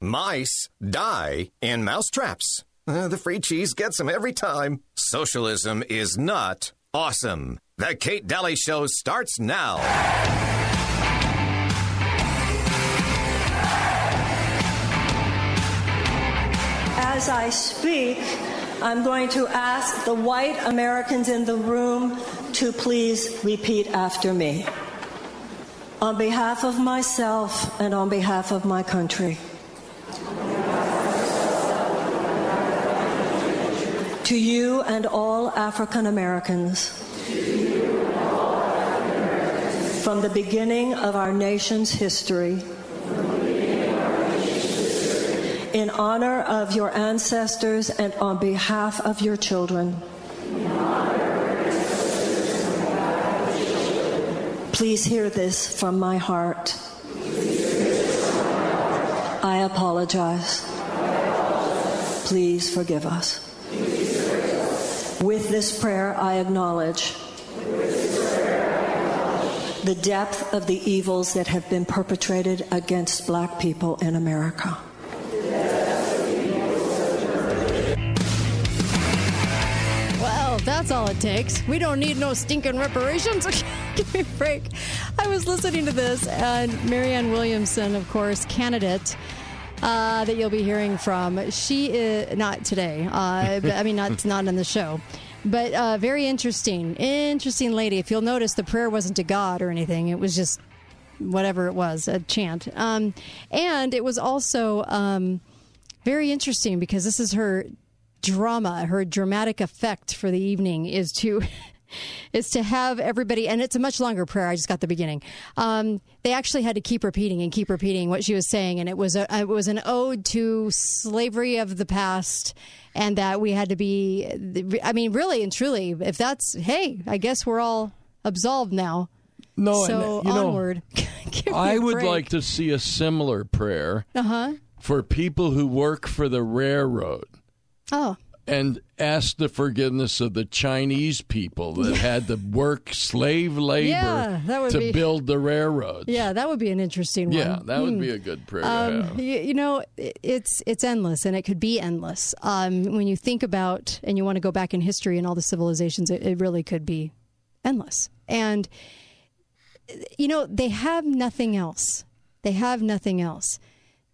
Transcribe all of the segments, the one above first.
Mice die in mousetraps. Uh, the free cheese gets them every time. Socialism is not awesome. The Kate Dalley Show starts now. As I speak, I'm going to ask the white Americans in the room to please repeat after me. On behalf of myself and on behalf of my country. To you and all African Americans. From the beginning of our nation's history. In honor of your ancestors and on behalf of your children. Please hear this from my heart. I apologize. Please forgive us. With this prayer, I acknowledge the depth of the evils that have been perpetrated against black people in America. Well, that's all it takes. We don't need no stinking reparations. Give me a break. I was listening to this, and Marianne Williamson, of course, candidate. Uh, that you'll be hearing from. She is not today. Uh, but, I mean, not not in the show, but uh, very interesting, interesting lady. If you'll notice, the prayer wasn't to God or anything. It was just whatever it was, a chant. Um, and it was also um, very interesting because this is her drama, her dramatic effect for the evening is to is to have everybody, and it's a much longer prayer. I just got the beginning. Um, they actually had to keep repeating and keep repeating what she was saying, and it was a it was an ode to slavery of the past, and that we had to be. I mean, really and truly, if that's hey, I guess we're all absolved now. No, so and, you know, onward. Give me would break. like to see a similar prayer Uh huh. for people who work for the railroad Oh, and ask the forgiveness of the Chinese people that had to work slave labor Yeah, to be- build the railroads. yeah, that would be an interesting one. Yeah, that would be a good prayer Um, you, you know, it's it's endless, and it could be endless. Um, when you think about and you want to go back in history and all the civilizations, it, it really could be endless. And you know, they have nothing else. They have nothing else.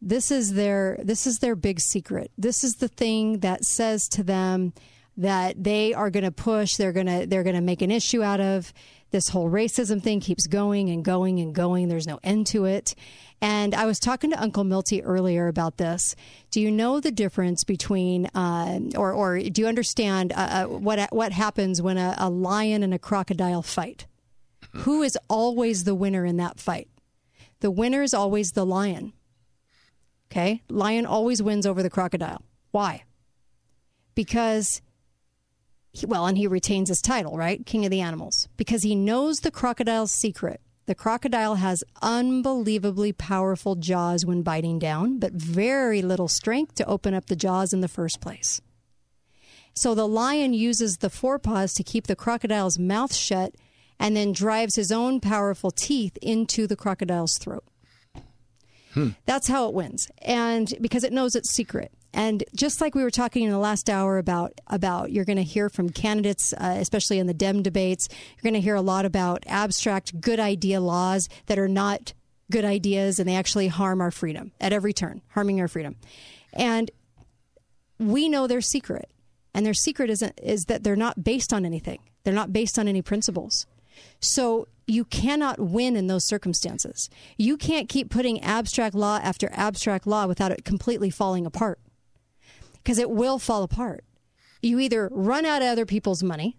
This is their this is their big secret. This is the thing that says to them that they are going to push. They're going to they're going to make an issue out of. This whole racism thing keeps going and going and going. There's no end to it. And I was talking to Uncle Milty earlier about this. Do you know the difference between, uh, or, or do you understand uh, uh, what what happens when a, a lion and a crocodile fight? Who is always the winner in that fight? The winner is always the lion. Okay, lion always wins over the crocodile. Why? Because he, well, and he retains his title, right? King of the animals. Because he knows the crocodile's secret. The crocodile has unbelievably powerful jaws when biting down, but very little strength to open up the jaws in the first place. So the lion uses the forepaws to keep the crocodile's mouth shut and then drives his own powerful teeth into the crocodile's throat. That's how it wins. And because it knows its secret. And just like we were talking in the last hour about about you're going to hear from candidates, uh, especially in the Dem debates, you're going to hear a lot about abstract good idea laws that are not good ideas and they actually harm our freedom at every turn, harming our freedom. And we know their secret. And their secret isn't is that they're not based on anything. They're not based on any principles. So you cannot win in those circumstances. You can't keep putting abstract law after abstract law without it completely falling apart. Because it will fall apart. You either run out of other people's money,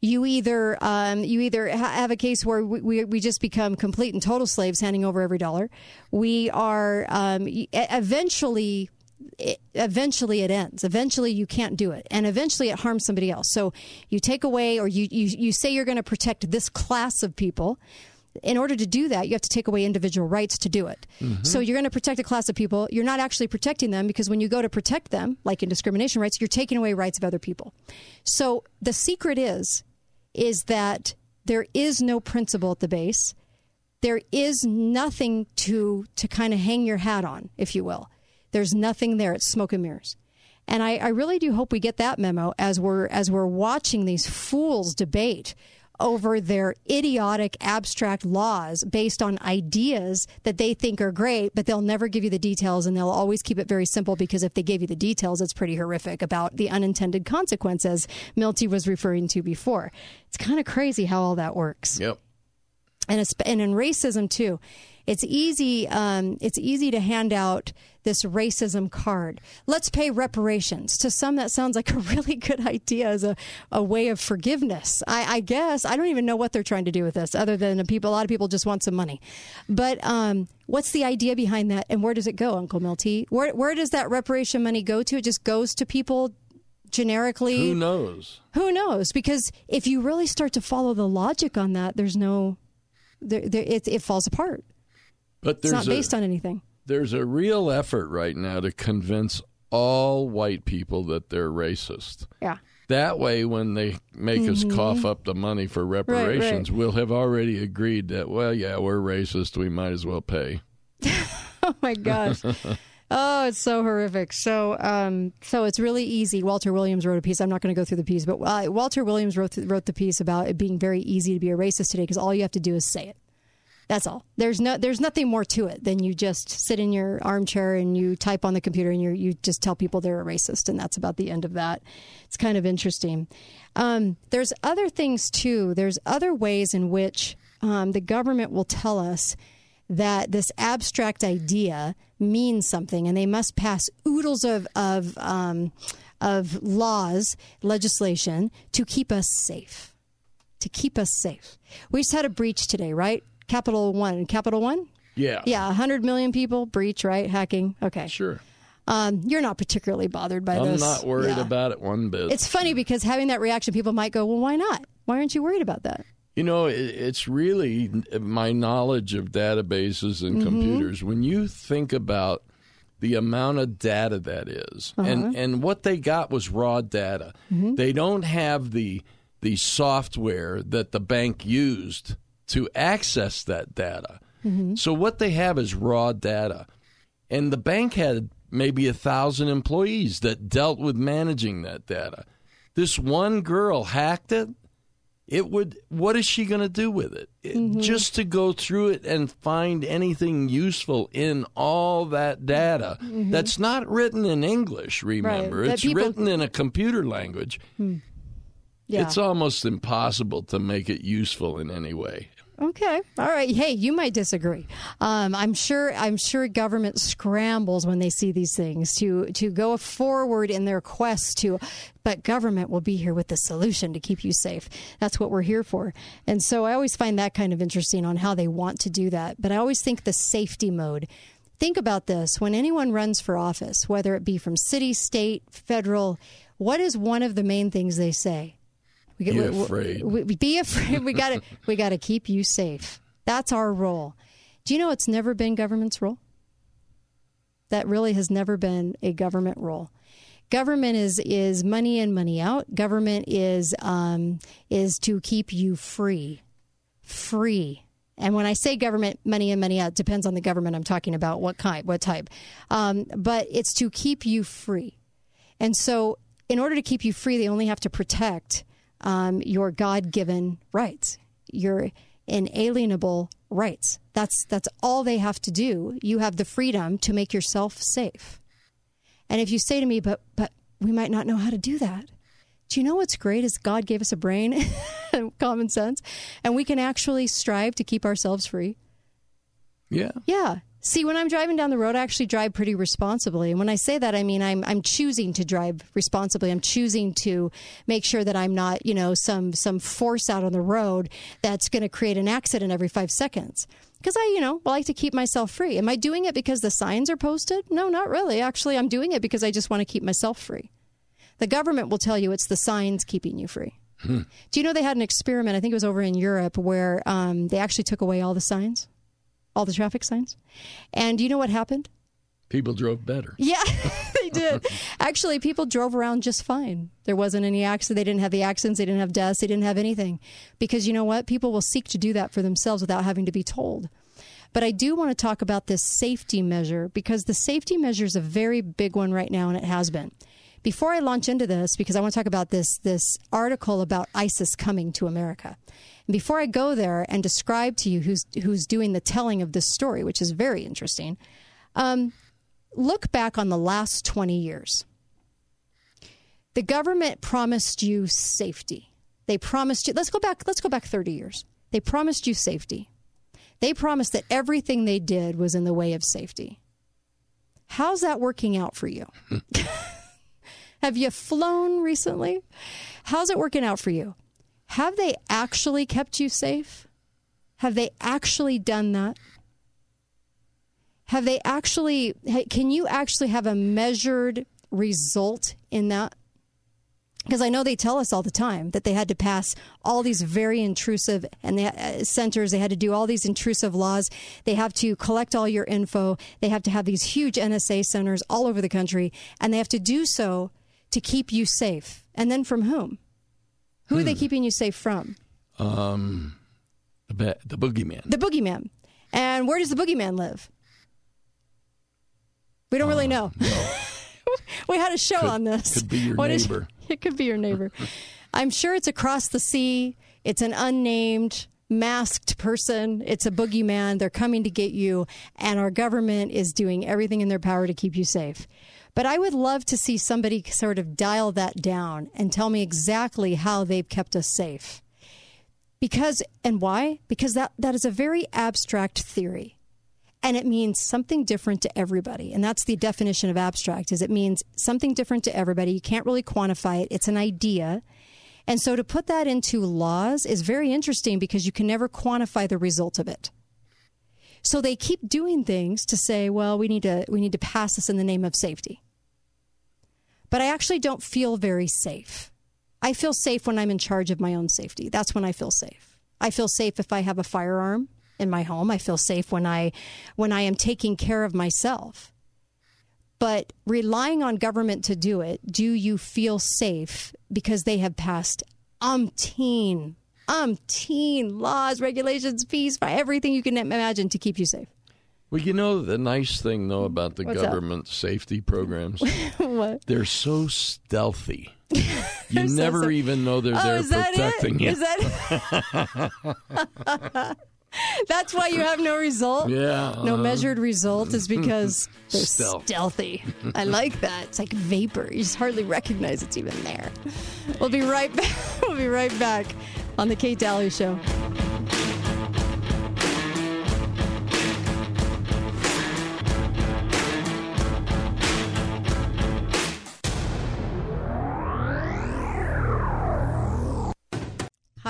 you either um, you either ha- have a case where we, we, we just become complete and total slaves, handing over every dollar. We are um, eventually it, eventually it ends. Eventually you can't do it. And eventually it harms somebody else. So you take away or you, you, you say you're going to protect this class of people. In order to do that, you have to take away individual rights to do it. Mm-hmm. So you're going to protect a class of people. You're not actually protecting them because when you go to protect them, like in discrimination rights, you're taking away rights of other people. So the secret is, is that there is no principle at the base. There is nothing to to kind of hang your hat on, if you will There's nothing there. It's smoke and mirrors. And I, I really do hope we get that memo as we're as we're watching these fools debate over their idiotic abstract laws based on ideas that they think are great, but they'll never give you the details and they'll always keep it very simple because if they gave you the details, it's pretty horrific about the unintended consequences Milty was referring to before. It's kind of crazy how all that works. Yep. And, it's, and in racism too it's easy um, it's easy to hand out this racism card. Let's pay reparations. To some, that sounds like a really good idea as a, a way of forgiveness. I, I guess I don't even know what they're trying to do with this, other than a people. A lot of people just want some money. But um, what's the idea behind that, and where does it go, Uncle Milty? Where where does that reparation money go to? It just goes to people generically. Who knows? Who knows? Because if you really start to follow the logic on that, there's no, there, there, it, it falls apart. But It's not based a, on anything. There's a real effort right now to convince all white people that they're racist. Yeah. That way, when they make us cough up the money for reparations, we'll have already agreed that, well, yeah, we're racist. We might as well pay. Oh my gosh. Oh, it's so horrific. So, um, so it's really easy. Walter Williams wrote a piece. I'm not going to go through the piece, but uh, Walter Williams wrote wrote the piece about it being very easy to be a racist today because all you have to do is say it. That's all. There's no there's nothing more to it than you just sit in your armchair and you type on the computer and you you just tell people they're a racist and that's about the end of that. It's kind of interesting. Um, there's other things too. There's other ways in which um, the government will tell us that this abstract idea means something, and they must pass oodles of of um, of laws, legislation to keep us safe. To keep us safe. We just had a breach today, right? Capital One. Capital One. Yeah. Yeah, 100 million people breach, right? Hacking. Okay. Sure. Um, you're not particularly bothered by this. I'm not worried Yeah. about it one bit. It's funny because having that reaction, people might go, "Well, why not? Why aren't you worried about that?" You know, it, it's really my knowledge of databases and Mm-hmm. computers. When you think about the amount of data that is, Uh-huh. and and what they got was raw data. Mm-hmm. They don't have the the software that the bank used to access that data. Mm-hmm. So what they have is raw data, and the bank had maybe a thousand employees that dealt with managing that data. This one girl hacked it it would what is she going to do with it It- Mm-hmm. just to go through it and find anything useful in all that data that's not written in english remember Mm-hmm. it's people- written in a computer language Yeah. it's almost impossible to make it useful in any way Okay. All right. Hey, you might disagree. Um, I'm sure. I'm sure government scrambles when they see these things to to go forward in their quest to. But government will be here with the solution to keep you safe. That's what we're here for. And so I always find that kind of interesting on how they want to do that. But I always think the safety mode. Think about this: when anyone runs for office, whether it be from city, state, federal, what is one of the main things they say? We Be we- we- afraid. we, we- be afraid. We got to we got to keep you safe. That's our role. Do you know it's never been government's role? That really has never been a government role. Government is is money in, money out. Government is um, is to keep you free, free. And when I say government, money in, money out, it depends on the government I'm talking about, what kind, what type. Um, but it's to keep you free. And so, in order to keep you free, they only have to protect um, your God given rights, your inalienable rights. That's, that's all they have to do. You have the freedom to make yourself safe. And if you say to me, but, but we might not know how to do that. Do you know what's great is God gave us a brain and common sense, and we can actually strive to keep ourselves free. yeah Yeah. See, when I'm driving down the road, I actually drive pretty responsibly. And when I say that, I mean I'm I'm choosing to drive responsibly. I'm choosing to make sure that I'm not, you know, some some force out on the road that's going to create an accident every 5 seconds. Because I, you know, like to keep myself free. Am I doing it because the signs are posted? No, not really. Actually, I'm doing it because I just want to keep myself free. The government will tell you it's the signs keeping you free. Do you know they had an experiment? I think it was over in Europe where um, they actually took away all the signs, all the traffic signs. And do you know what happened? people drove better Yeah, they did. Actually, people drove around just fine. There wasn't any accident. They didn't have the accidents. They didn't have deaths. They didn't have anything. Because you know what? People will seek to do that for themselves without having to be told. But I do want to talk about this safety measure because the safety measure is a very big one right now, and it has been. Before I launch into this, because I want to talk about this this article about ISIS coming to America. And before I go there and describe to you who's who's doing the telling of this story, which is very interesting, um, look back on the last 20 years. The government promised you safety. They promised you, let's go back, let's go back 30 years. They promised you safety. They promised that everything they did was in the way of safety. How's that working out for you? Have you flown recently? How's it working out for you? Have they actually kept you safe? Have they actually done that? Have they actually, can you actually have a measured result in that? Because I know they tell us all the time that they had to pass all these very intrusive and they, uh, centers. They had to do all these intrusive laws. They have to collect all your info. They have to have these huge NSA centers all over the country, and they have to do so to keep you safe. And then from whom? Who hmm. are they hmm. keeping you safe from? Um, the, the boogeyman. The boogeyman. And where does the boogeyman live? We don't uh, really know. No. we had a show could, on this. Could be your what neighbor. Is, it could be your neighbor. I'm sure it's across the sea. It's an unnamed masked person. It's a boogeyman. They're coming to get you, and our government is doing everything in their power to keep you safe. But I would love to see somebody sort of dial that down and tell me exactly how they've kept us safe. Because, and why? Because that, that is a very abstract theory. And it means something different to everybody. And that's the definition of abstract is it means something different to everybody. You can't really quantify it. It's an idea. And so to put that into laws is very interesting because you can never quantify the result of it so they keep doing things to say well we need to we need to pass this in the name of safety but i actually don't feel very safe i feel safe when i'm in charge of my own safety that's when i feel safe i feel safe if i have a firearm in my home. I feel safe when I when I am taking care of myself. But relying on government to do it, do you feel safe because they have passed umpteen, umpteen laws, regulations, fees, for everything you can imagine to keep you safe? Well, you know the nice thing though about the What's government safety programs, what? They're so stealthy. You never so even know they're oh, there protecting you. Is that That's why you have no result. Yeah. No uh, measured result is because they're stealth. stealthy. I like that. It's like vapor. You just hardly recognize it's even there. We'll be right back. We'll be right back on the Kate Dalley Show.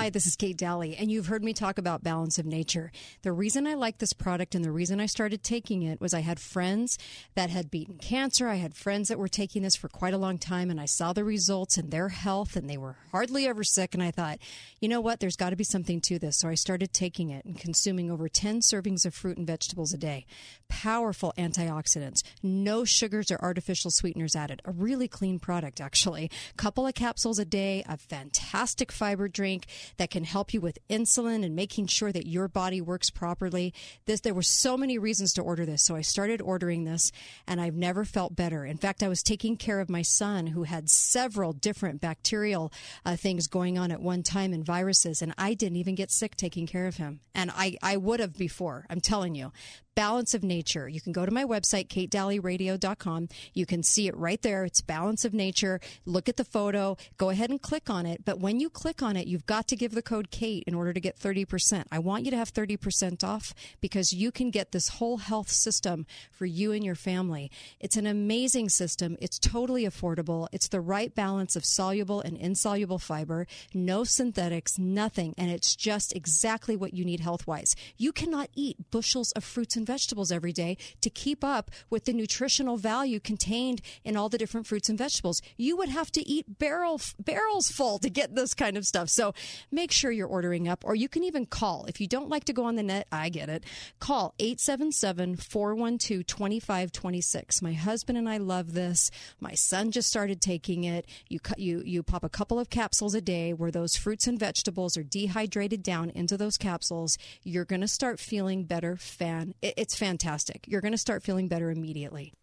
Hi, this is Kate Dalley, and you've heard me talk about balance of nature. The reason I like this product and the reason I started taking it was I had friends that had beaten cancer. I had friends that were taking this for quite a long time, and I saw the results in their health, and they were hardly ever sick. And I thought, you know what? There's got to be something to this. So I started taking it and consuming over 10 servings of fruit and vegetables a day. Powerful antioxidants, no sugars or artificial sweeteners added. A really clean product, actually. Couple of capsules a day, a fantastic fiber drink that can help you with insulin and making sure that your body works properly. This there were so many reasons to order this, so I started ordering this and I've never felt better. In fact, I was taking care of my son who had several different bacterial uh, things going on at one time and viruses and I didn't even get sick taking care of him. And I I would have before. I'm telling you balance of nature. You can go to my website, katedalleyradio.com. You can see it right there. It's balance of nature. Look at the photo. Go ahead and click on it. But when you click on it, you've got to give the code Kate in order to get 30%. I want you to have 30% off because you can get this whole health system for you and your family. It's an amazing system. It's totally affordable. It's the right balance of soluble and insoluble fiber, no synthetics, nothing. And it's just exactly what you need health wise. You cannot eat bushels of fruits and and vegetables every day to keep up with the nutritional value contained in all the different fruits and vegetables. You would have to eat barrel barrels full to get this kind of stuff. So make sure you're ordering up, or you can even call. If you don't like to go on the net, I get it. Call 877 412 2526. My husband and I love this. My son just started taking it. You, you, you pop a couple of capsules a day where those fruits and vegetables are dehydrated down into those capsules. You're going to start feeling better. Fan, it's fantastic. You're going to start feeling better immediately.